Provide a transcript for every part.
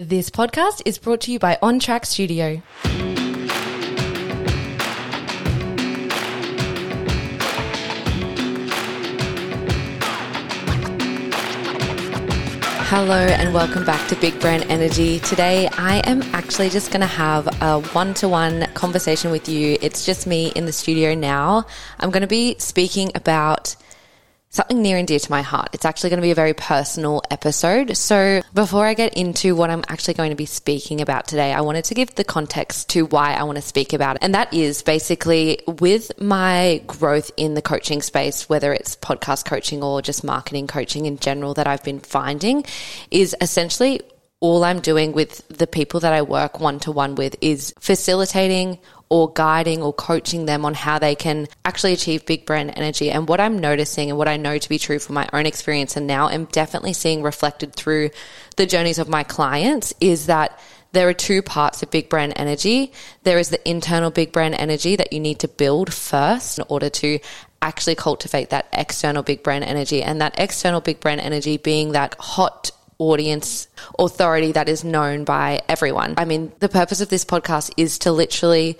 This podcast is brought to you by On Track Studio. Hello and welcome back to Big Brand Energy. Today I am actually just going to have a one to one conversation with you. It's just me in the studio now. I'm going to be speaking about something near and dear to my heart. It's actually going to be a very personal episode. So, before I get into what I'm actually going to be speaking about today, I wanted to give the context to why I want to speak about it. And that is basically with my growth in the coaching space, whether it's podcast coaching or just marketing coaching in general that I've been finding, is essentially all I'm doing with the people that I work one to one with is facilitating or guiding or coaching them on how they can actually achieve big brand energy. And what I'm noticing and what I know to be true from my own experience and now am definitely seeing reflected through the journeys of my clients is that there are two parts of big brand energy. There is the internal big brand energy that you need to build first in order to actually cultivate that external big brand energy. And that external big brand energy being that hot audience authority that is known by everyone. I mean, the purpose of this podcast is to literally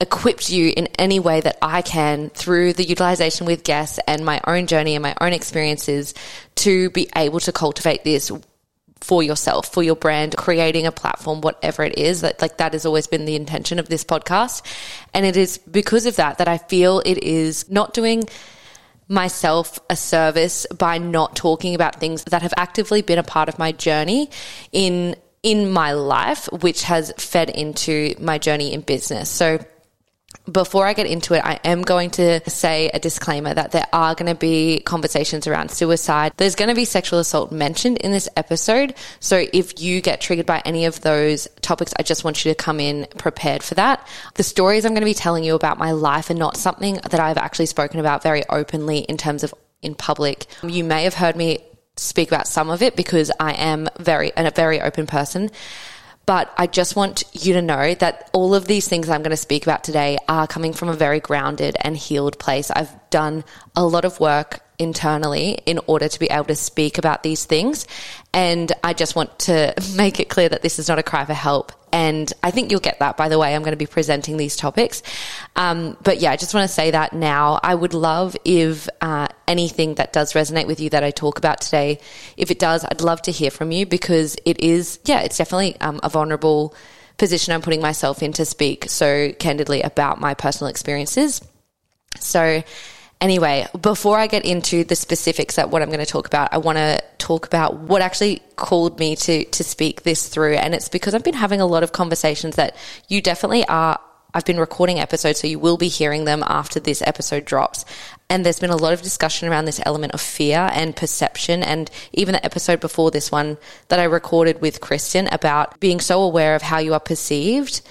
equip you in any way that I can through the utilization with guests and my own journey and my own experiences to be able to cultivate this for yourself, for your brand, creating a platform, whatever it is that like that has always been the intention of this podcast. And it is because of that that I feel it is not doing myself a service by not talking about things that have actively been a part of my journey in in my life which has fed into my journey in business. So before I get into it, I am going to say a disclaimer that there are going to be conversations around suicide. There's going to be sexual assault mentioned in this episode. So if you get triggered by any of those topics, I just want you to come in prepared for that. The stories I'm going to be telling you about my life are not something that I've actually spoken about very openly in terms of in public. You may have heard me speak about some of it because I am very, a very open person. But I just want you to know that all of these things I'm going to speak about today are coming from a very grounded and healed place. I've done a lot of work internally in order to be able to speak about these things. And I just want to make it clear that this is not a cry for help. And I think you'll get that by the way I'm going to be presenting these topics. Um, but yeah, I just want to say that now. I would love if uh, anything that does resonate with you that I talk about today, if it does, I'd love to hear from you because it is, yeah, it's definitely um, a vulnerable position I'm putting myself in to speak so candidly about my personal experiences. So, Anyway, before I get into the specifics that what I'm going to talk about, I want to talk about what actually called me to to speak this through, and it's because I've been having a lot of conversations that you definitely are. I've been recording episodes, so you will be hearing them after this episode drops. And there's been a lot of discussion around this element of fear and perception. And even the episode before this one that I recorded with Kristen about being so aware of how you are perceived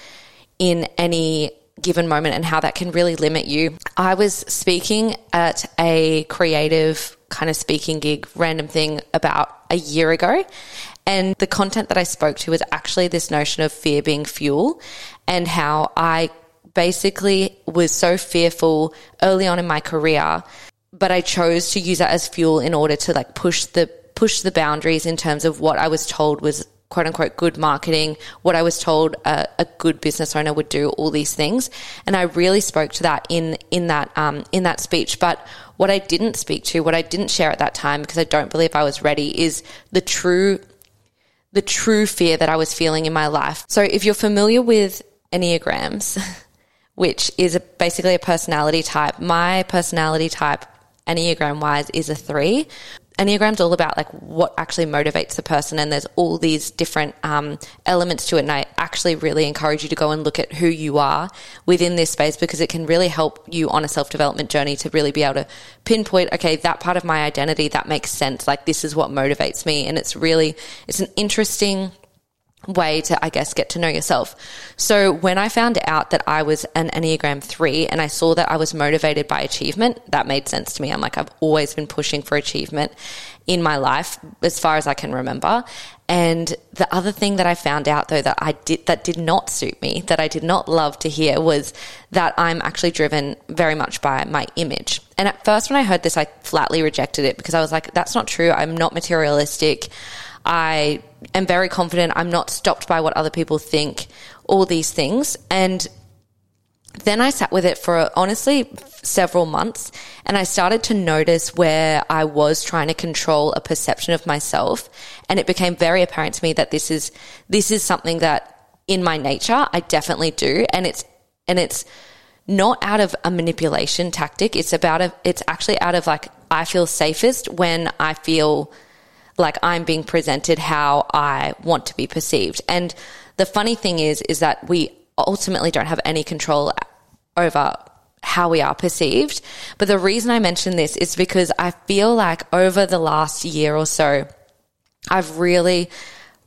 in any given moment and how that can really limit you. I was speaking at a creative kind of speaking gig, random thing about a year ago. And the content that I spoke to was actually this notion of fear being fuel and how I basically was so fearful early on in my career, but I chose to use that as fuel in order to like push the push the boundaries in terms of what I was told was quote unquote good marketing, what I was told a, a, good business owner would do, all these things. And I really spoke to that in, in that, um, in that speech. But what I didn't speak to, what I didn't share at that time, because I don't believe I was ready, is the true, the true fear that I was feeling in my life. So if you're familiar with Enneagrams, which is a, basically a personality type, my personality type Enneagram wise is a three, Enneagram's all about like what actually motivates the person, and there's all these different um, elements to it. And I actually really encourage you to go and look at who you are within this space because it can really help you on a self development journey to really be able to pinpoint, okay, that part of my identity that makes sense. Like this is what motivates me, and it's really it's an interesting way to, I guess, get to know yourself. So when I found out that I was an Enneagram 3 and I saw that I was motivated by achievement, that made sense to me. I'm like, I've always been pushing for achievement in my life as far as I can remember. And the other thing that I found out though that I did, that did not suit me, that I did not love to hear was that I'm actually driven very much by my image. And at first when I heard this, I flatly rejected it because I was like, that's not true. I'm not materialistic. I am very confident. I'm not stopped by what other people think, all these things. And then I sat with it for honestly several months and I started to notice where I was trying to control a perception of myself. And it became very apparent to me that this is, this is something that in my nature I definitely do. And it's, and it's not out of a manipulation tactic. It's about a, it's actually out of like, I feel safest when I feel like I'm being presented how I want to be perceived. And the funny thing is, is that we ultimately don't have any control over how we are perceived. But the reason I mention this is because I feel like over the last year or so, I've really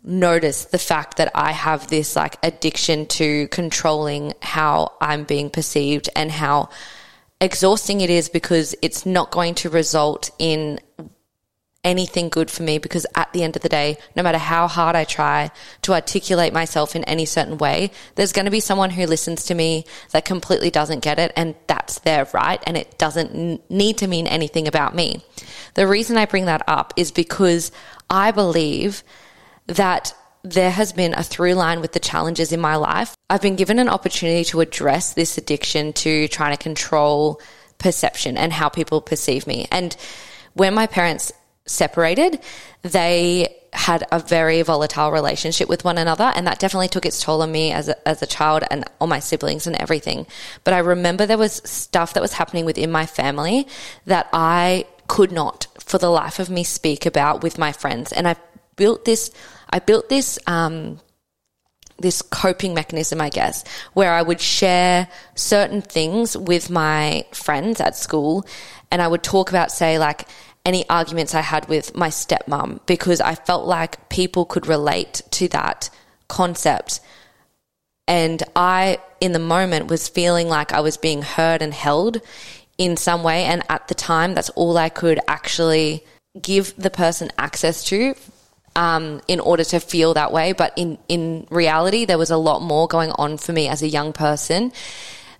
noticed the fact that I have this like addiction to controlling how I'm being perceived and how exhausting it is because it's not going to result in anything good for me because at the end of the day, no matter how hard I try to articulate myself in any certain way, there's going to be someone who listens to me that completely doesn't get it and that's their right and it doesn't need to mean anything about me. The reason I bring that up is because I believe that there has been a through line with the challenges in my life. I've been given an opportunity to address this addiction to trying to control perception and how people perceive me. And when my parents separated, they had a very volatile relationship with one another and that definitely took its toll on me as a, as a child and all my siblings and everything. But I remember there was stuff that was happening within my family that I could not for the life of me speak about with my friends and I built this I built this um, this coping mechanism, I guess, where I would share certain things with my friends at school and I would talk about, say, like any arguments I had with my stepmom because I felt like people could relate to that concept. And I, in the moment, was feeling like I was being heard and held in some way. And at the time, that's all I could actually give the person access to um, in order to feel that way. But in, in reality, there was a lot more going on for me as a young person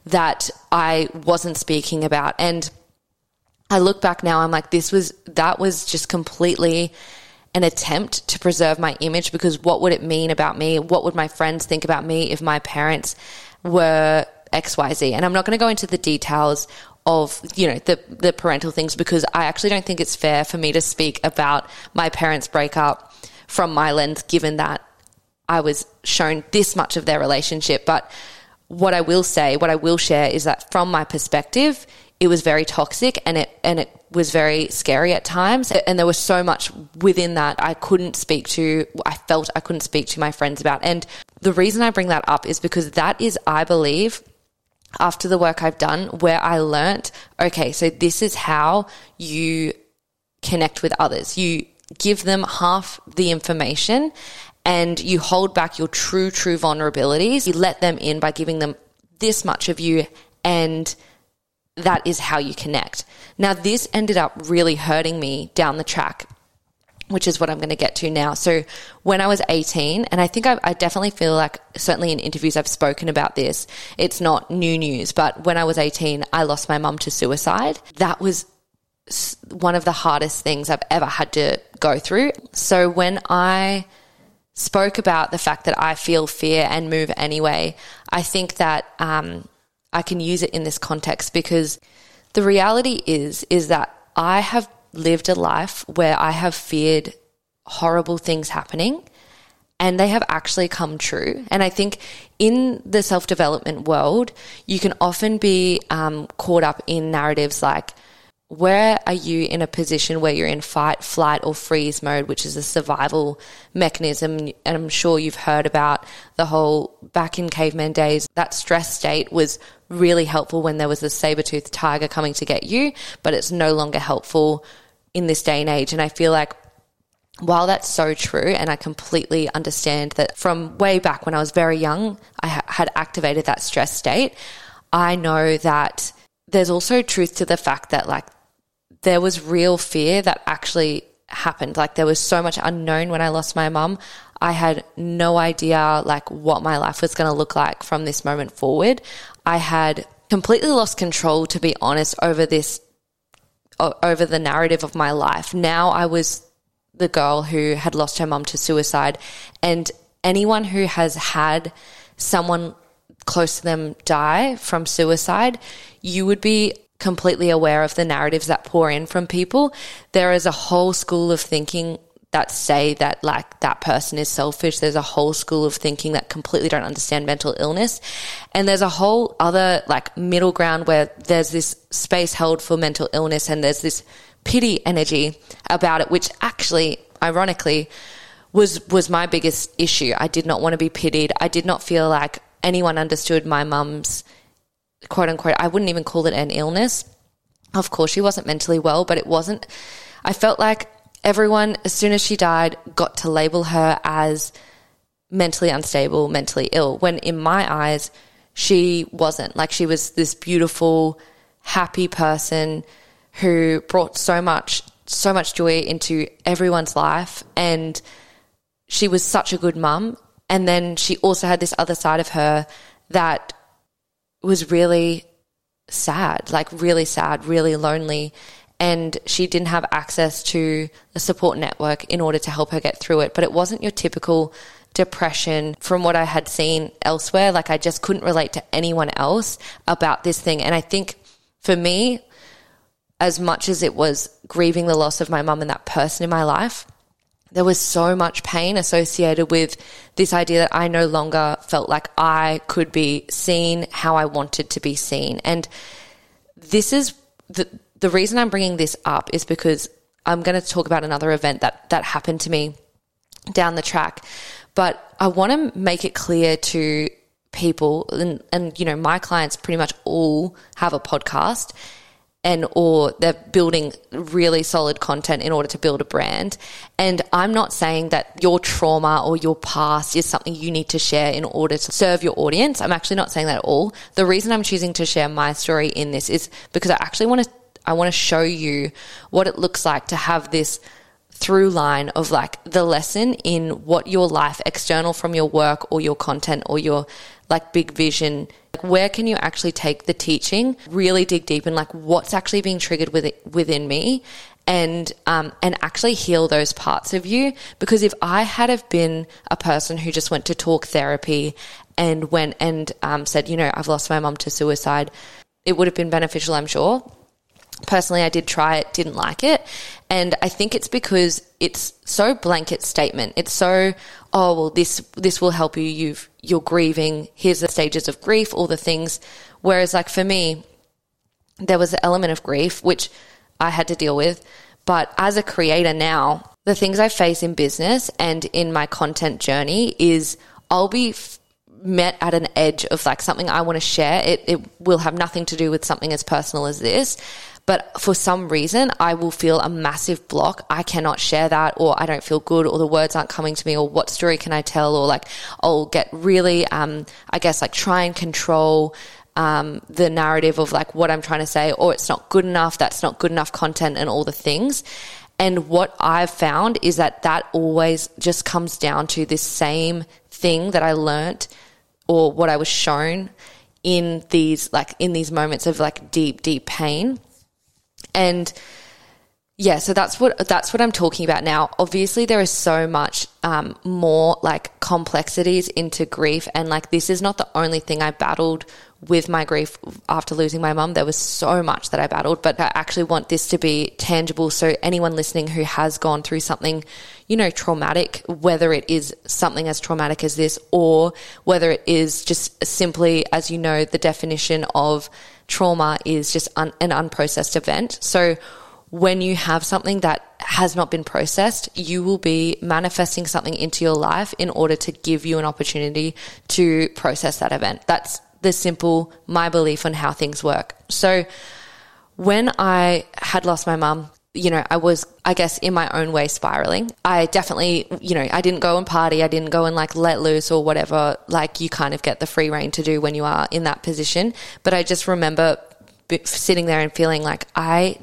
that I wasn't speaking about. And I look back now, I'm like, this was, that was just completely an attempt to preserve my image because what would it mean about me? What would my friends think about me if my parents were XYZ? And I'm not going to go into the details of you know the the parental things because I actually don't think it's fair for me to speak about my parents' breakup from my lens, given that I was shown this much of their relationship. But what I will say, what I will share, is that from my perspective, it was very toxic and it and it was very scary at times. And there was so much within that I couldn't speak to I felt I couldn't speak to my friends about. And the reason I bring that up is because that is I believe after the work I've done where I learnt okay so this is how you connect with others. You give them half the information and you hold back your true true vulnerabilities. You let them in by giving them this much of you and that is how you connect. Now, this ended up really hurting me down the track, which is what I'm going to get to now. So, when I was 18, and I think I, I, definitely feel like, certainly in interviews, I've spoken about this. It's not new news, but when I was 18, I lost my mum to suicide. That was one of the hardest things I've ever had to go through. So, when I spoke about the fact that I feel fear and move anyway, I think that um, I can use it in this context because the reality is is that I have lived a life where I have feared horrible things happening and they have actually come true. And I think in the self development world, you can often be um, caught up in narratives like, where are you in a position where you're in fight, flight, or freeze mode, which is a survival mechanism? And I'm sure you've heard about the whole back in caveman days, that stress state was really helpful when there was a saber toothed tiger coming to get you, but it's no longer helpful in this day and age. And I feel like while that's so true, and I completely understand that from way back when I was very young, I ha- had activated that stress state, I know that there's also truth to the fact that, like, there was real fear that actually happened. Like there was so much unknown when I lost my mum. I had no idea like what my life was going to look like from this moment forward. I had completely lost control to be honest over this over the narrative of my life. Now I was the girl who had lost her mum to suicide. And anyone who has had someone close to them die from suicide, you would be completely aware of the narratives that pour in from people. There is a whole school of thinking that say that like that person is selfish. There's a whole school of thinking that completely don't understand mental illness. And there's a whole other like middle ground where there's this space held for mental illness and there's this pity energy about it, which actually, ironically, was was my biggest issue. I did not want to be pitied. I did not feel like anyone understood my mum's quote unquote. I wouldn't even call it an illness. Of course, she wasn't mentally well, but it wasn't. I felt like everyone, as soon as she died, got to label her as mentally unstable, mentally ill, when in my eyes, she wasn't. Like, she was this beautiful, happy person who brought so much, so much joy into everyone's life. And she was such a good mum. And then she also had this other side of her that was really sad, like really sad, really lonely and she didn't have access to a support network in order to help her get through it. But it wasn't your typical depression from what I had seen elsewhere. Like I just couldn't relate to anyone else about this thing. And I think for me, as much as it was grieving the loss of my mum and that person in my life, there was so much pain associated with this idea that I no longer felt like I could be seen how I wanted to be seen. And this is the, the reason I'm bringing this up is because I'm going to talk about another event that, that happened to me down the track. But I want to make it clear to people, and, and, you know, my clients pretty much all have a podcast and or they're building really solid content in order to build a brand. And I'm not saying that your trauma or your past is something you need to share in order to serve your audience. I'm actually not saying that at all. The reason I'm choosing to share my story in this is because I actually want to I want to show you what it looks like to have this through line of like the lesson in what your life external from your work or your content or your like big vision. Like where can you actually take the teaching really dig deep in like what's actually being triggered with within me and um, and actually heal those parts of you? Because if I had have been a person who just went to talk therapy and went and um, said you know I've lost my mom to suicide it would have been beneficial I'm sure personally I did try it, didn't like it. And I think it's because it's so blanket statement. It's so, oh well this this will help you, you've you're grieving, here's the stages of grief, all the things. Whereas like for me, there was an element of grief which I had to deal with. But as a creator now, the things I face in business and in my content journey is I'll be f- met at an edge of like something I want to share. It, it will have nothing to do with something as personal as this. But for some reason, I will feel a massive block. I cannot share that, or I don't feel good, or the words aren't coming to me, or what story can I tell, or like I'll get really, um, I guess, like try and control um, the narrative of like what I'm trying to say, or it's not good enough, that's not good enough content, and all the things. And what I've found is that that always just comes down to this same thing that I learnt or what I was shown in these like in these moments of like deep deep pain and yeah, so that's what that's what I'm talking about now. Obviously, there is so much um, more like complexities into grief, and like this is not the only thing I battled with my grief after losing my mum. There was so much that I battled, but I actually want this to be tangible. So anyone listening who has gone through something, you know, traumatic, whether it is something as traumatic as this, or whether it is just simply, as you know, the definition of trauma is just un- an unprocessed event. So when you have something that has not been processed, you will be manifesting something into your life in order to give you an opportunity to process that event. That's the simple, my belief on how things work. So when I had lost my mum, you know, I was, I guess, in my own way spiraling. I definitely, you know, I didn't go and party. I didn't go and like let loose or whatever, like you kind of get the free reign to do when you are in that position. But I just remember sitting there and feeling like I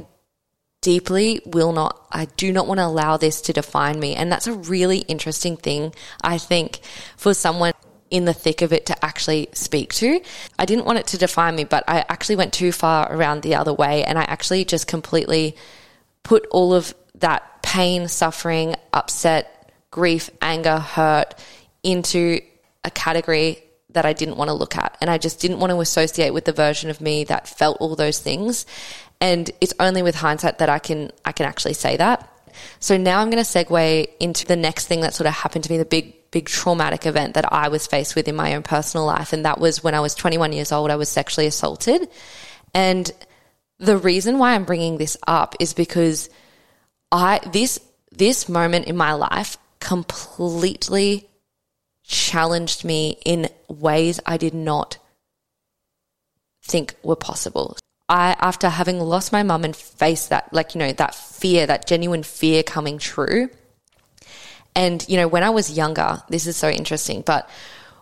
deeply will not, I do not want to allow this to define me. And that's a really interesting thing, I think, for someone in the thick of it to actually speak to. I didn't want it to define me, but I actually went too far around the other way and I actually just completely put all of that pain, suffering, upset, grief, anger, hurt into a category that I didn't want to look at. And I just didn't want to associate with the version of me that felt all those things. And it's only with hindsight that I can I can actually say that. So now I'm going to segue into the next thing that sort of happened to me, the big big traumatic event that I was faced with in my own personal life and that was when I was 21 years old I was sexually assaulted. And the reason why I'm bringing this up is because I this this moment in my life completely challenged me in ways I did not think were possible. I, after having lost my mum and faced that, like, you know, that fear, that genuine fear coming true. And, you know, when I was younger, this is so interesting, but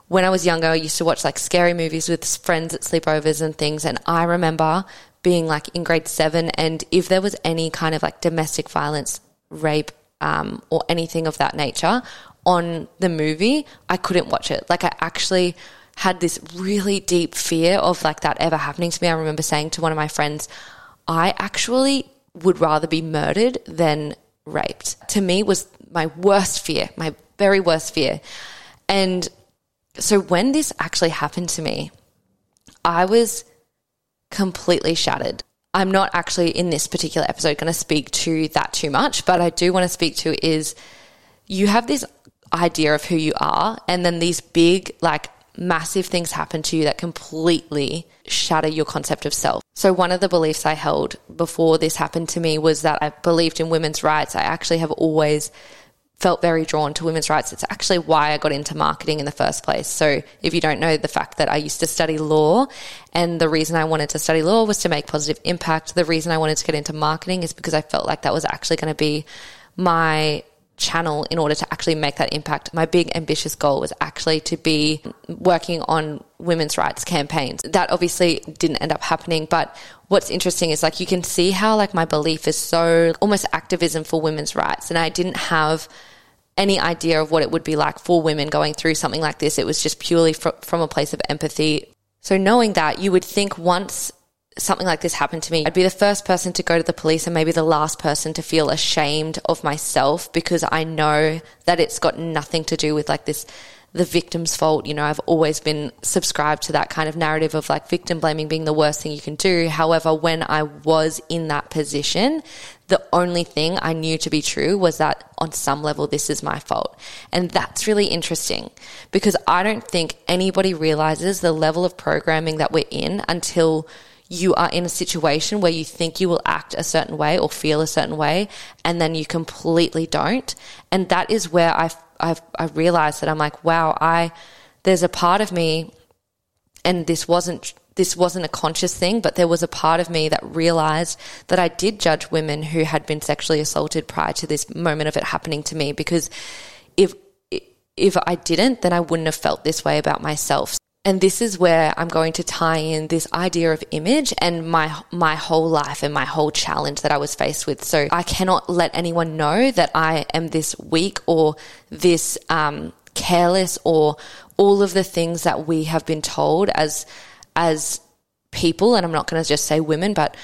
when I was younger, I used to watch like scary movies with friends at sleepovers and things. And I remember being like in grade seven, and if there was any kind of like domestic violence, rape, um, or anything of that nature on the movie, I couldn't watch it. Like, I actually had this really deep fear of like that ever happening to me. I remember saying to one of my friends, I actually would rather be murdered than raped. To me was my worst fear, my very worst fear. And so when this actually happened to me, I was completely shattered. I'm not actually in this particular episode going to speak to that too much, but I do want to speak to is you have this idea of who you are and then these big like massive things happen to you that completely shatter your concept of self. So, one of the beliefs I held before this happened to me was that I believed in women's rights. I actually have always felt very drawn to women's rights. It's actually why I got into marketing in the first place. So, if you don't know the fact that I used to study law, and the reason I wanted to study law was to make positive impact, the reason I wanted to get into marketing is because I felt like that was actually going to be my channel in order to actually make that impact. My big ambitious goal was actually to be working on women's rights campaigns. That obviously didn't end up happening, but what's interesting is like you can see how like my belief is so almost activism for women's rights and I didn't have any idea of what it would be like for women going through something like this. It was just purely fr- from a place of empathy. So knowing that, you would think once something like this happened to me, I'd be the first person to go to the police and maybe the last person to feel ashamed of myself because I know that it's got nothing to do with like this the victim's fault. You know, I've always been subscribed to that kind of narrative of like victim blaming being the worst thing you can do. However, when I was in that position, the only thing I knew to be true was that on some level, this is my fault. And that's really interesting because I don't think anybody realizes the level of programming that we're in until you are in a situation where you think you will act a certain way or feel a certain way, and then you completely don't. And that is where I I've, I realized that I'm like, wow, I there's a part of me, and this wasn't this wasn't a conscious thing, but there was a part of me that realized that I did judge women who had been sexually assaulted prior to this moment of it happening to me because if if I didn't, then I wouldn't have felt this way about myself. And this is where I'm going to tie in this idea of image and my my whole life and my whole challenge that I was faced with. So I cannot let anyone know that I am this weak or this um, careless or all of the things that we have been told as as people. And I'm not going to just say women, but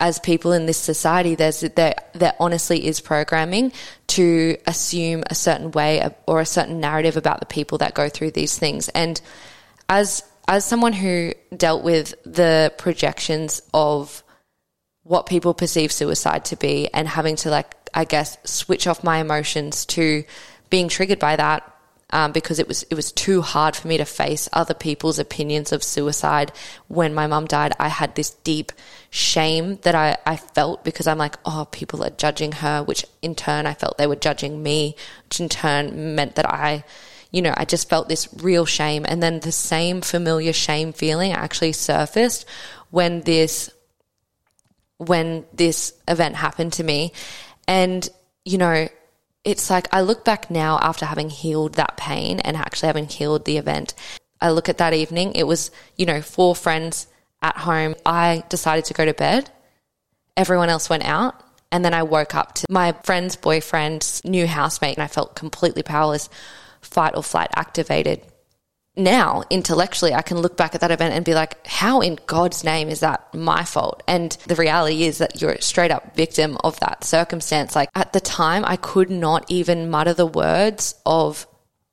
as people in this society, there's there there honestly is programming to assume a certain way or a certain narrative about the people that go through these things and as as someone who dealt with the projections of what people perceive suicide to be and having to like I guess switch off my emotions to being triggered by that um, because it was it was too hard for me to face other people's opinions of suicide. When my mum died, I had this deep shame that I, I felt because I'm like, oh, people are judging her, which in turn I felt they were judging me, which in turn meant that I you know, I just felt this real shame. And then the same familiar shame feeling actually surfaced when this, when this event happened to me. And, you know, it's like I look back now after having healed that pain and actually having healed the event. I look at that evening, it was, you know, four friends at home. I decided to go to bed. Everyone else went out. And then I woke up to my friend's boyfriend's new housemate and I felt completely powerless fight or flight activated. now intellectually I can look back at that event and be like, how in God's name is that my fault? And the reality is that you're a straight up victim of that circumstance. Like at the time, I could not even mutter the words of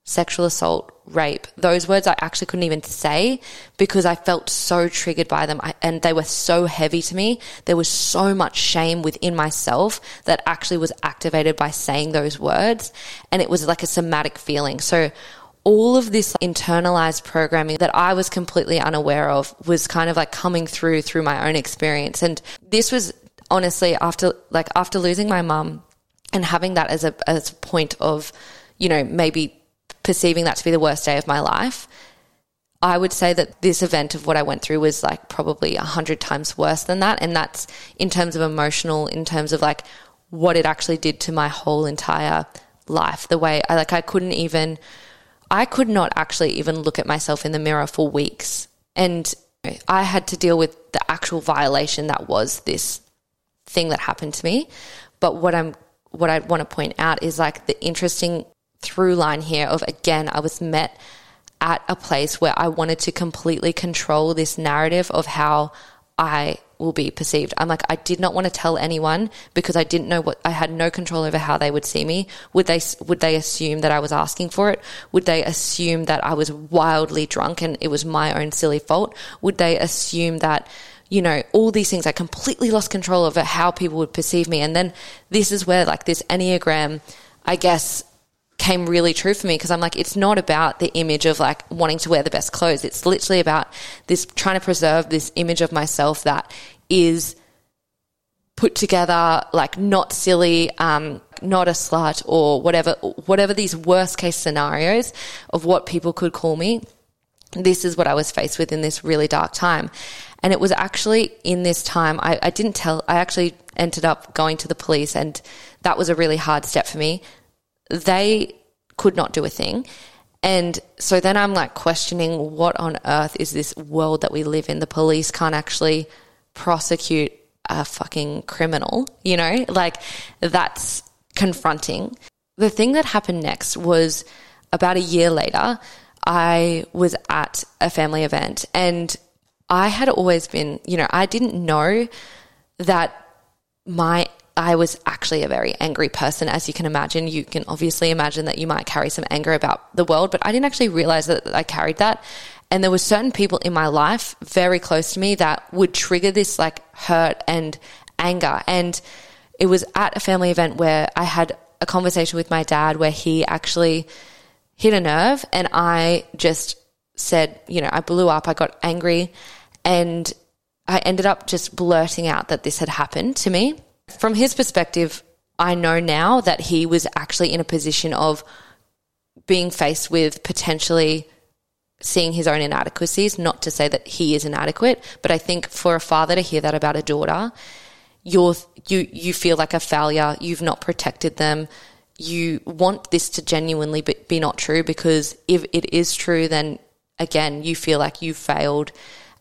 sexual assault, rape. Those words I actually couldn't even say because I felt so triggered by them I, and they were so heavy to me. There was so much shame within myself that actually was activated by saying those words. And it was like a somatic feeling. So all of this internalized programming that I was completely unaware of was kind of like coming through through my own experience. And this was honestly after like after losing my mum and having that as a as a point of, you know, maybe perceiving that to be the worst day of my life. I would say that this event of what I went through was like probably a hundred times worse than that. And that's in terms of emotional, in terms of like what it actually did to my whole entire life. The way I like, I couldn't even, I could not actually even look at myself in the mirror for weeks. And I had to deal with the actual violation that was this thing that happened to me. But what I'm, what I want to point out is like the interesting through line here of again, I was met at a place where I wanted to completely control this narrative of how I will be perceived. I'm like, I did not want to tell anyone because I didn't know what I had no control over how they would see me. Would they would they assume that I was asking for it? Would they assume that I was wildly drunk and it was my own silly fault? Would they assume that you know, all these things I completely lost control over how people would perceive me. And then this is where like this Enneagram, I guess, came really true for me because I'm like, it's not about the image of like wanting to wear the best clothes. It's literally about this trying to preserve this image of myself that is put together, like not silly, um, not a slut or whatever, whatever these worst case scenarios of what people could call me. This is what I was faced with in this really dark time. And it was actually in this time, I, I didn't tell, I actually ended up going to the police and that was a really hard step for me they could not do a thing. And so then I'm like questioning what on earth is this world that we live in? The police can't actually prosecute a fucking criminal, you know? Like that's confronting. The thing that happened next was about a year later, I was at a family event and I had always been, you know, I didn't know that my I was actually a very angry person, as you can imagine. You can obviously imagine that you might carry some anger about the world, but I didn't actually realize that I carried that. And there were certain people in my life very close to me that would trigger this like hurt and anger. And it was at a family event where I had a conversation with my dad where he actually hit a nerve and I just said, you know, I blew up, I got angry and I ended up just blurting out that this had happened to me. From his perspective, I know now that he was actually in a position of being faced with potentially seeing his own inadequacies, not to say that he is inadequate, but I think for a father to hear that about a daughter, you're, you, you feel like a failure. You've not protected them. You want this to genuinely be, be not true because if it is true, then again, you feel like you've failed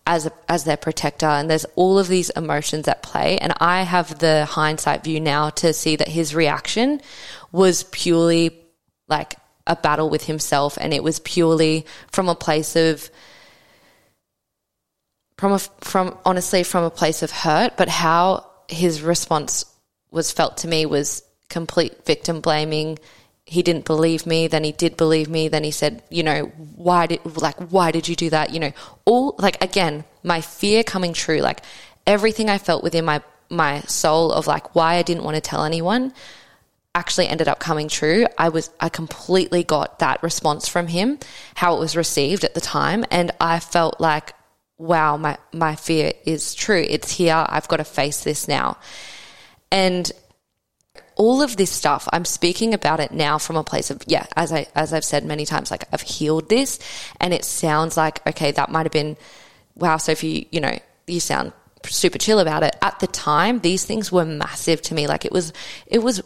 as a, as their protector. And there's all of these emotions at play. And I have the hindsight view now to see that his reaction was purely like a battle with himself. And it was purely from a place of from a, from honestly from a place of hurt. But how his response was felt to me was complete victim blaming he didn't believe me then he did believe me then he said you know why did like why did you do that? You know all like again my fear coming true like everything i felt within my my soul of like why i didn't want to tell anyone actually ended up coming true. I was i completely got that response from him how it was received at the time and i felt like wow my my fear is true. It's here. I've got to face this now. And all of this stuff, I'm speaking about it now from a place of, yeah, as I, as I've said many times, like I've healed this and it sounds like, okay, that might have been, wow, Sophie, you know, you sound super chill about it. At the time, these things were massive to me. Like it was, it was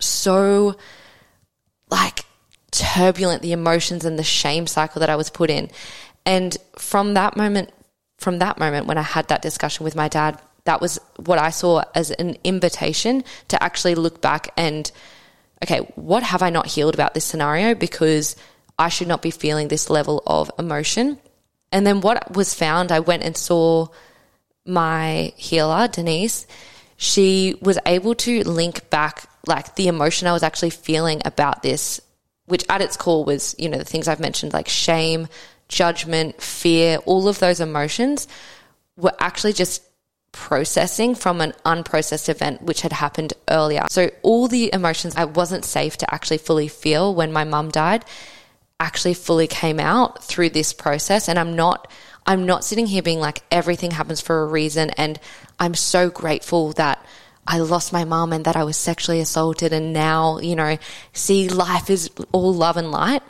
so like turbulent, the emotions and the shame cycle that I was put in. And from that moment, from that moment when I had that discussion with my dad, that was what I saw as an invitation to actually look back and, okay, what have I not healed about this scenario? Because I should not be feeling this level of emotion. And then what was found, I went and saw my healer, Denise. She was able to link back like the emotion I was actually feeling about this, which at its core was, you know, the things I've mentioned like shame, judgment, fear, all of those emotions were actually just processing from an unprocessed event which had happened earlier. So all the emotions I wasn't safe to actually fully feel when my mum died actually fully came out through this process and I'm not I'm not sitting here being like everything happens for a reason and I'm so grateful that I lost my mum and that I was sexually assaulted and now, you know, see life is all love and light.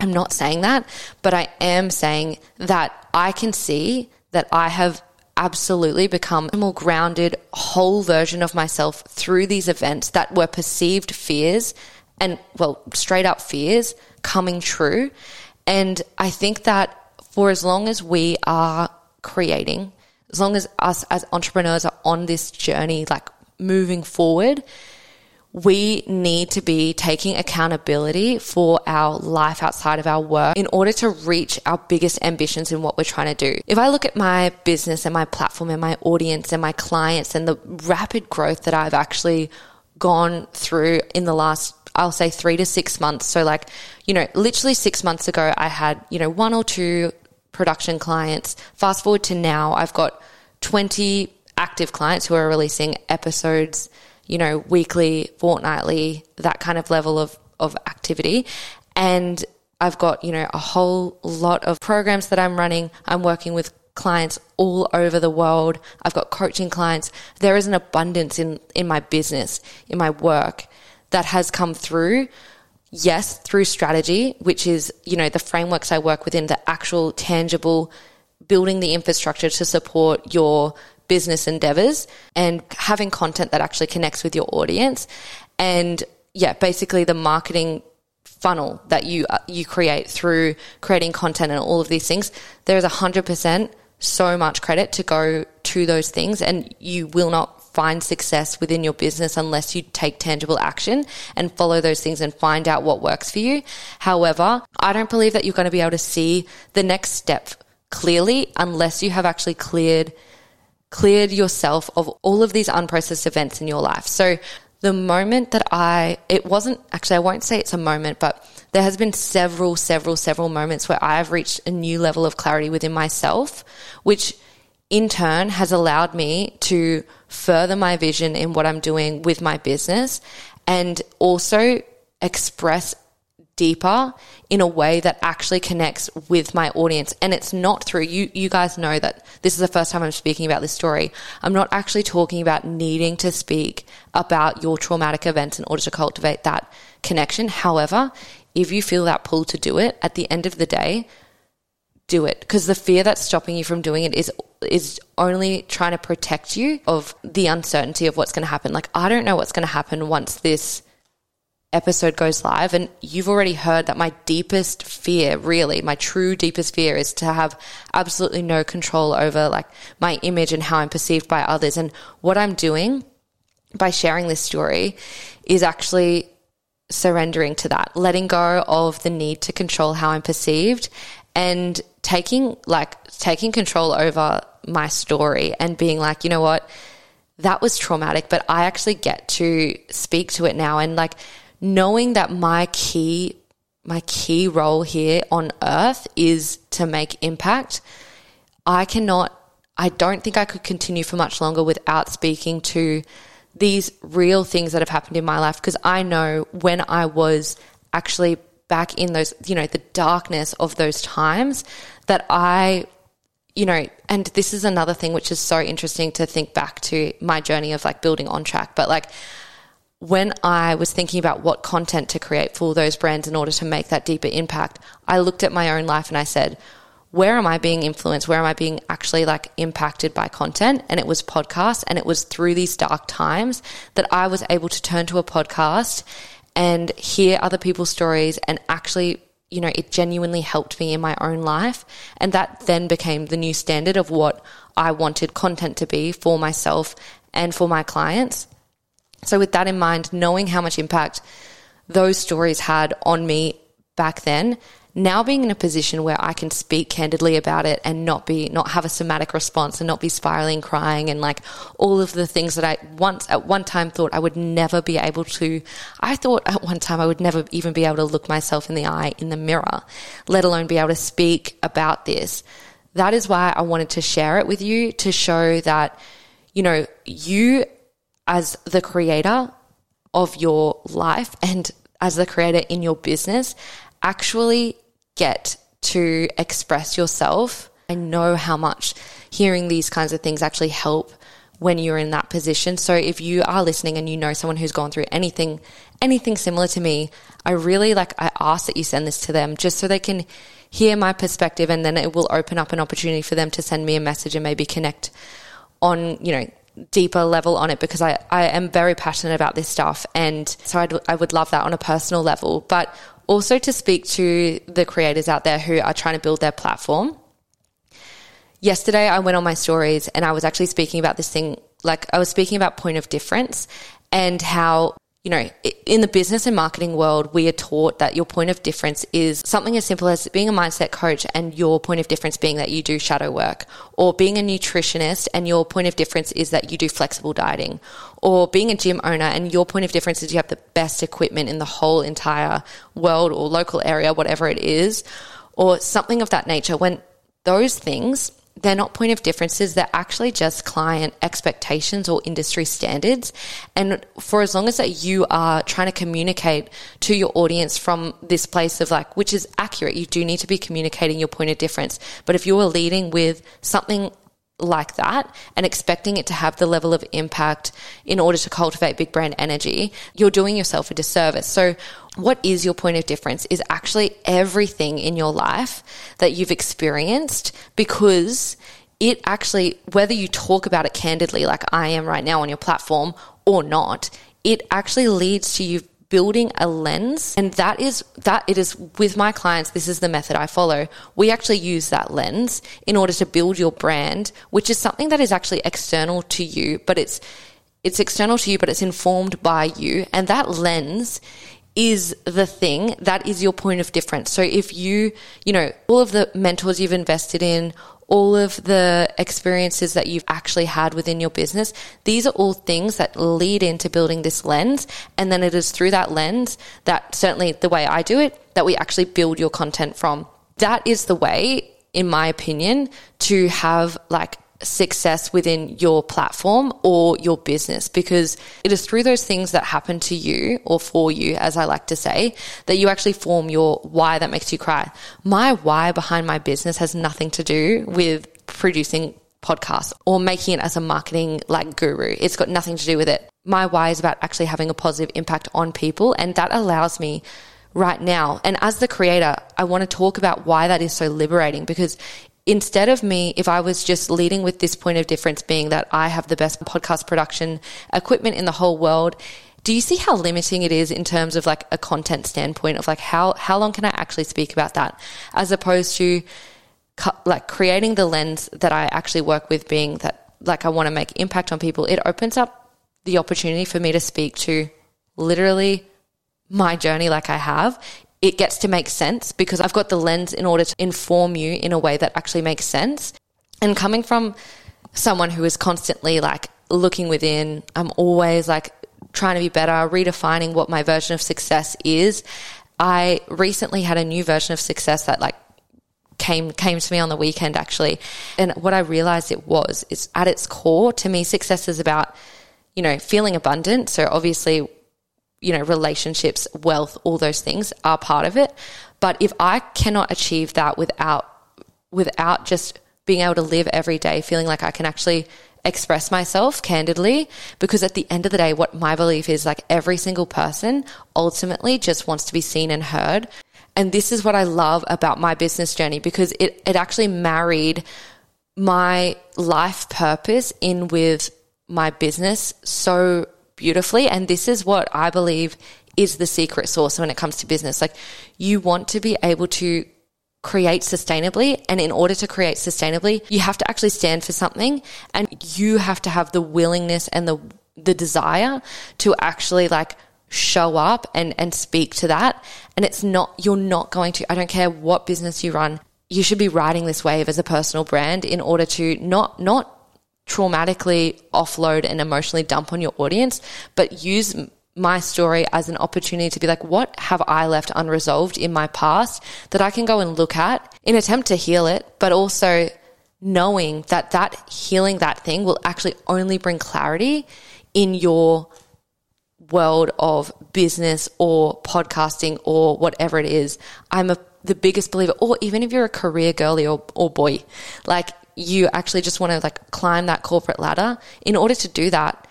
I'm not saying that, but I am saying that I can see that I have absolutely become a more grounded, whole version of myself through these events that were perceived fears and, well, straight up fears coming true. And I think that for as long as we are creating, as long as us as entrepreneurs are on this journey, like moving forward, we need to be taking accountability for our life outside of our work in order to reach our biggest ambitions in what we're trying to do. If I look at my business and my platform and my audience and my clients and the rapid growth that I've actually gone through in the last I'll say three to six months. So, like, you know, literally six months ago, I had, you know, one or two production clients. Fast forward to now, I've got 20 active clients who are releasing episodes you know, weekly, fortnightly, that kind of level of, of activity. And I've got, you know, a whole lot of programs that I'm running. I'm working with clients all over the world. I've got coaching clients. There is an abundance in, in my business, in my work that has come through. Yes, through strategy, which is, you know, the frameworks I work within, the actual tangible building the infrastructure to support your business endeavors and having content that actually connects with your audience. And yeah, basically the marketing funnel that you uh, you create through creating content and all of these things. There is a hundred percent so much credit to go to those things, and you will not find success within your business unless you take tangible action and follow those things and find out what works for you. However, I don't believe that you're going to be able to see the next step clearly unless you have actually cleared cleared yourself of all of these unprocessed events in your life. So the moment that I, it wasn't actually, I won't say it's a moment, but there has been several, several, several moments where I have reached a new level of clarity within myself, which in turn has allowed me to further my vision in what I'm doing with my business and also express deeper in a way that actually connects with my audience. And it's not through you, you guys know that this is the first time I'm speaking about this story. I'm not actually talking about needing to speak about your traumatic events in order to cultivate that connection. However, if you feel that pull to do it at the end of the day, do it because the fear that's stopping you from doing it is is only trying to protect you of the uncertainty of what's going to happen. Like I don't know what's going to happen once this episode goes live. And you've already heard that my deepest fear, really, my true deepest fear is to have absolutely no control over like my image and how I'm perceived by others. And what I'm doing by sharing this story is actually surrendering to that, letting go of the need to control how I'm perceived and taking like taking control over my story and being like, you know what? That was traumatic, but I actually get to speak to it now and like knowing that my key my key role here on earth is to make impact, I cannot I don't think I could continue for much longer without speaking to these real things that have happened in my life. Because I know when I was actually back in those, you know, the darkness of those times that I, you know, and this is another thing which is so interesting to think back to my journey of like building on track, but like when I was thinking about what content to create for those brands in order to make that deeper impact, I looked at my own life and I said, where am I being influenced? Where am I being actually like impacted by content? And it was podcasts. And it was through these dark times that I was able to turn to a podcast and hear other people's stories and actually, you know, it genuinely helped me in my own life. And that then became the new standard of what I wanted content to be for myself and for my clients. So, with that in mind, knowing how much impact those stories had on me back then, now being in a position where I can speak candidly about it and not be, not have a somatic response and not be spiraling, crying and like all of the things that I once at one time thought I would never be able to. I thought at one time I would never even be able to look myself in the eye in the mirror, let alone be able to speak about this. That is why I wanted to share it with you to show that, you know, you as the creator of your life and as the creator in your business actually get to express yourself. I know how much hearing these kinds of things actually help when you're in that position. So if you are listening and you know someone who's gone through anything anything similar to me, I really like I ask that you send this to them just so they can hear my perspective and then it will open up an opportunity for them to send me a message and maybe connect on, you know, deeper level on it because I, I am very passionate about this stuff and so I'd, I would love that on a personal level. But also to speak to the creators out there who are trying to build their platform. Yesterday, I went on my stories and I was actually speaking about this thing, like I was speaking about point of difference and how you know, in the business and marketing world, we are taught that your point of difference is something as simple as being a mindset coach and your point of difference being that you do shadow work, or being a nutritionist and your point of difference is that you do flexible dieting, or being a gym owner and your point of difference is you have the best equipment in the whole entire world or local area, whatever it is, or something of that nature. When those things they're not point of differences. They're actually just client expectations or industry standards. And for as long as that you are trying to communicate to your audience from this place of like, which is accurate, you do need to be communicating your point of difference. But if you are leading with something like that and expecting it to have the level of impact in order to cultivate big brand energy, you're doing yourself a disservice. So, what is your point of difference is actually everything in your life that you've experienced because it actually, whether you talk about it candidly, like I am right now on your platform, or not, it actually leads to you building a lens. And that is that it is with my clients this is the method I follow. We actually use that lens in order to build your brand which is something that is actually external to you but it's it's external to you but it's informed by you. And that lens is the thing that is your point of difference. So if you, you know, all of the mentors you've invested in, all of the experiences that you've actually had within your business, these are all things that lead into building this lens. And then it is through that lens that certainly the way I do it, that we actually build your content from. That is the way, in my opinion, to have like success within your platform or your business because it is through those things that happen to you or for you, as I like to say, that you actually form your why that makes you cry. My why behind my business has nothing to do with producing podcasts or making it as a marketing like guru. It's got nothing to do with it. My why is about actually having a positive impact on people and that allows me right now. And as the creator, I want to talk about why that is so liberating because instead of me, if I was just leading with this point of difference being that I have the best podcast production equipment in the whole world, do you see how limiting it is in terms of like a content standpoint of like how, how long can I actually speak about that as opposed to like creating the lens that I actually work with being that like I want to make impact on people. It opens up the opportunity for me to speak to literally my journey like I have it gets to make sense because I've got the lens in order to inform you in a way that actually makes sense. And coming from someone who is constantly like looking within, I'm always like trying to be better, redefining what my version of success is. I recently had a new version of success that like came came to me on the weekend actually. And what I realized it was is at its core to me success is about you know feeling abundant. So obviously you know, relationships, wealth, all those things are part of it. But if I cannot achieve that without, without just being able to live every day feeling like I can actually express myself candidly, because at the end of the day, what my belief is like every single person ultimately just wants to be seen and heard. And this is what I love about my business journey because it, it actually married my life purpose in with my business so beautifully. And this is what I believe is the secret sauce when it comes to business. Like you want to be able to create sustainably. And in order to create sustainably, you have to actually stand for something and you have to have the willingness and the, the desire to actually like show up and, and speak to that. And it's not, you're not going to, I don't care what business you run, you should be riding this wave as a personal brand in order to not, not traumatically offload and emotionally dump on your audience, but use my story as an opportunity to be like, what have I left unresolved in my past that I can go and look at in attempt to heal it, but also knowing that that healing that thing will actually only bring clarity in your world of business or podcasting or whatever it is. I'm a, the biggest believer, or even if you're a career girly or, or boy, like you actually just want to like climb that corporate ladder. In order to do that,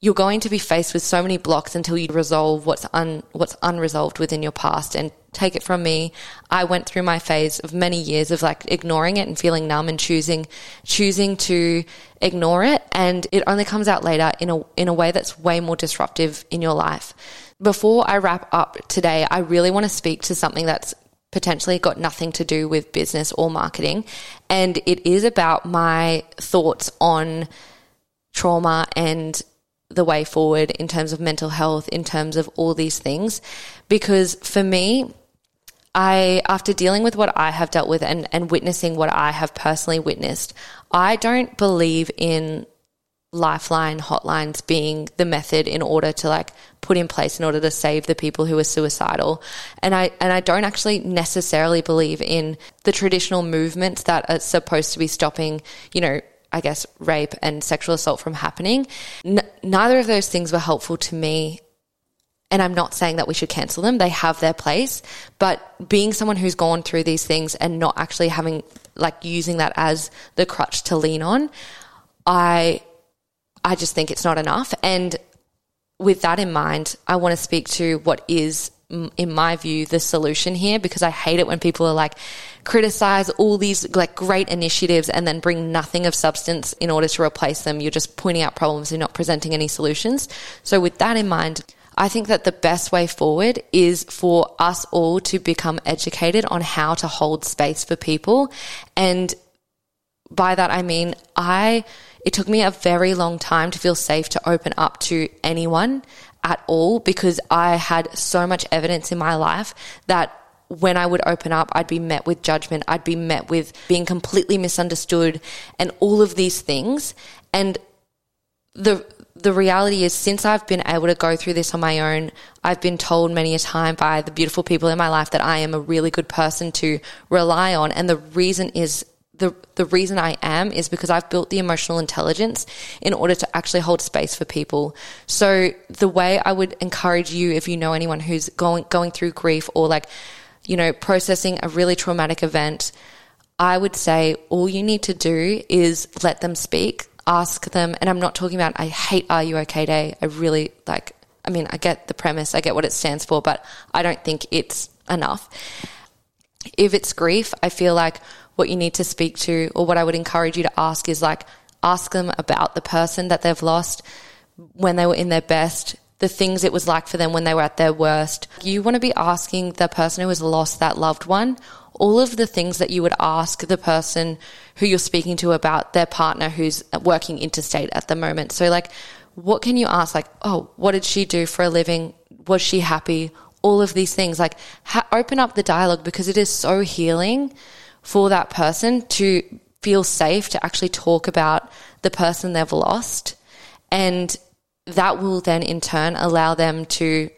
you're going to be faced with so many blocks until you resolve what's un, what's unresolved within your past. And take it from me, I went through my phase of many years of like ignoring it and feeling numb and choosing choosing to ignore it, and it only comes out later in a in a way that's way more disruptive in your life. Before I wrap up today, I really want to speak to something that's potentially got nothing to do with business or marketing, and it is about my thoughts on trauma and the way forward in terms of mental health, in terms of all these things. Because for me, I, after dealing with what I have dealt with and, and witnessing what I have personally witnessed, I don't believe in lifeline hotlines being the method in order to like put in place in order to save the people who are suicidal and i and i don't actually necessarily believe in the traditional movements that are supposed to be stopping you know I guess, rape and sexual assault from happening. N- neither of those things were helpful to me. And I'm not saying that we should cancel them. They have their place. But being someone who's gone through these things and not actually having, like, using that as the crutch to lean on, I, I just think it's not enough. And with that in mind, I want to speak to what is in my view, the solution here because I hate it when people are like criticize all these like great initiatives and then bring nothing of substance in order to replace them. You're just pointing out problems and not presenting any solutions. So with that in mind, I think that the best way forward is for us all to become educated on how to hold space for people. And by that, I mean, I, it took me a very long time to feel safe to open up to anyone at all because I had so much evidence in my life that when I would open up, I'd be met with judgment. I'd be met with being completely misunderstood and all of these things. And the, the reality is, since I've been able to go through this on my own, I've been told many a time by the beautiful people in my life that I am a really good person to rely on. And the reason is the the reason I am is because I've built the emotional intelligence in order to actually hold space for people. So the way I would encourage you if you know anyone who's going going through grief or like you know processing a really traumatic event, I would say all you need to do is let them speak, ask them, and I'm not talking about I hate Are You Okay Day. I really like I mean, I get the premise, I get what it stands for, but I don't think it's enough. If it's grief, I feel like what you need to speak to, or what I would encourage you to ask is like, ask them about the person that they've lost when they were in their best, the things it was like for them when they were at their worst. You want to be asking the person who has lost that loved one all of the things that you would ask the person who you're speaking to about their partner who's working interstate at the moment. So, like, what can you ask? Like, oh, what did she do for a living? Was she happy? All of these things. Like, ha- open up the dialogue because it is so healing for that person to feel safe to actually talk about the person they've lost. And that will then in turn allow them to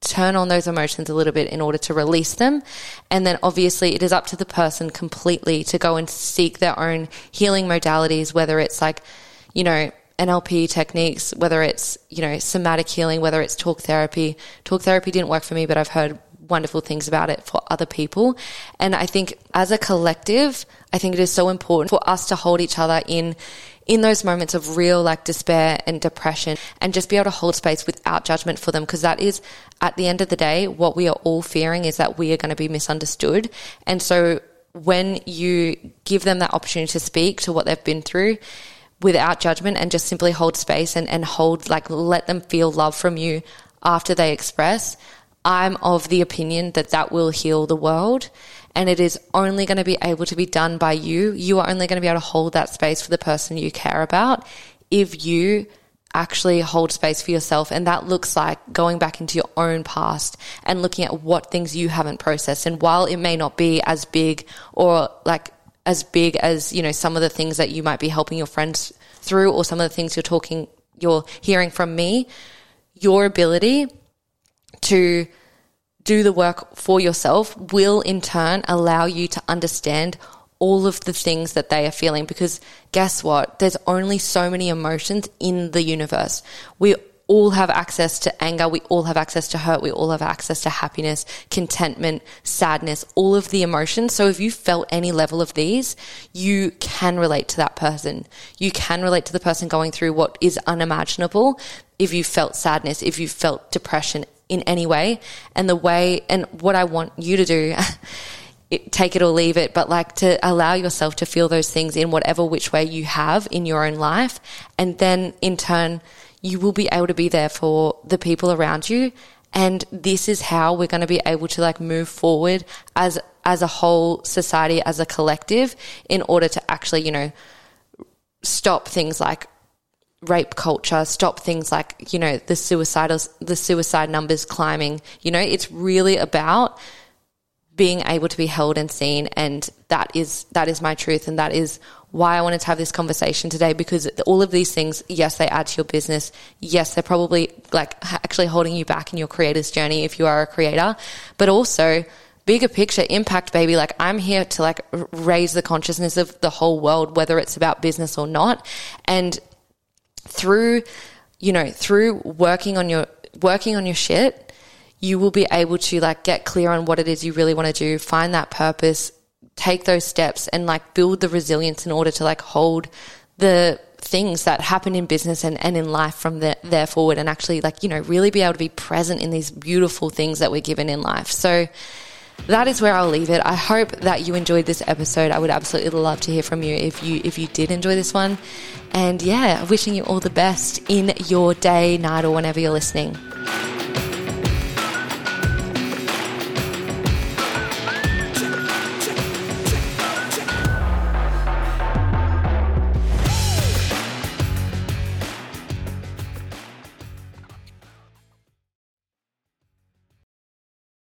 turn on those emotions a little bit in order to release them. And then obviously it is up to the person completely to go and seek their own healing modalities, whether it's like, you know, NLP techniques, whether it's, you know, somatic healing, whether it's talk therapy. Talk therapy didn't work for me, but I've heard wonderful things about it for other people. And I think as a collective, I think it is so important for us to hold each other in in those moments of real like despair and depression and just be able to hold space without judgment for them because that is at the end of the day what we are all fearing is that we are going to be misunderstood and so when you give them that opportunity to speak to what they've been through without judgment and just simply hold space and, and hold like let them feel love from you after they express I'm of the opinion that that will heal the world and it is only going to be able to be done by you. You are only going to be able to hold that space for the person you care about if you actually hold space for yourself. And that looks like going back into your own past and looking at what things you haven't processed. And while it may not be as big or like as big as, you know, some of the things that you might be helping your friends through or some of the things you're talking, you're hearing from me, your ability to do the work for yourself will in turn allow you to understand all of the things that they are feeling because guess what? There's only so many emotions in the universe. We all have access to anger. We all have access to hurt. We all have access to happiness, contentment, sadness, all of the emotions. So if you felt any level of these, you can relate to that person. You can relate to the person going through what is unimaginable. If you felt sadness, if you felt depression in any way and the way and what I want you to do it, take it or leave it, but like to allow yourself to feel those things in whatever which way you have in your own life. And then in turn, you will be able to be there for the people around you. And this is how we're going to be able to like move forward as, as a whole society, as a collective in order to actually, you know, stop things like rape culture, stop things like, you know, the suicidal, the suicide numbers climbing. You know, it's really about being able to be held and seen and that is that is my truth and that is why I wanted to have this conversation today because all of these things yes they add to your business. Yes they're probably like actually holding you back in your creator's journey if you are a creator. But also bigger picture impact baby. Like I'm here to like raise the consciousness of the whole world whether it's about business or not. And through you know through working on your working on your shit you will be able to like get clear on what it is you really want to do, find that purpose, take those steps and like build the resilience in order to like hold the things that happen in business and, and in life from the, there forward and actually like, you know, really be able to be present in these beautiful things that we're given in life. So that is where I'll leave it. I hope that you enjoyed this episode. I would absolutely love to hear from you if you if you did enjoy this one. And yeah, wishing you all the best in your day, night, or whenever you're listening.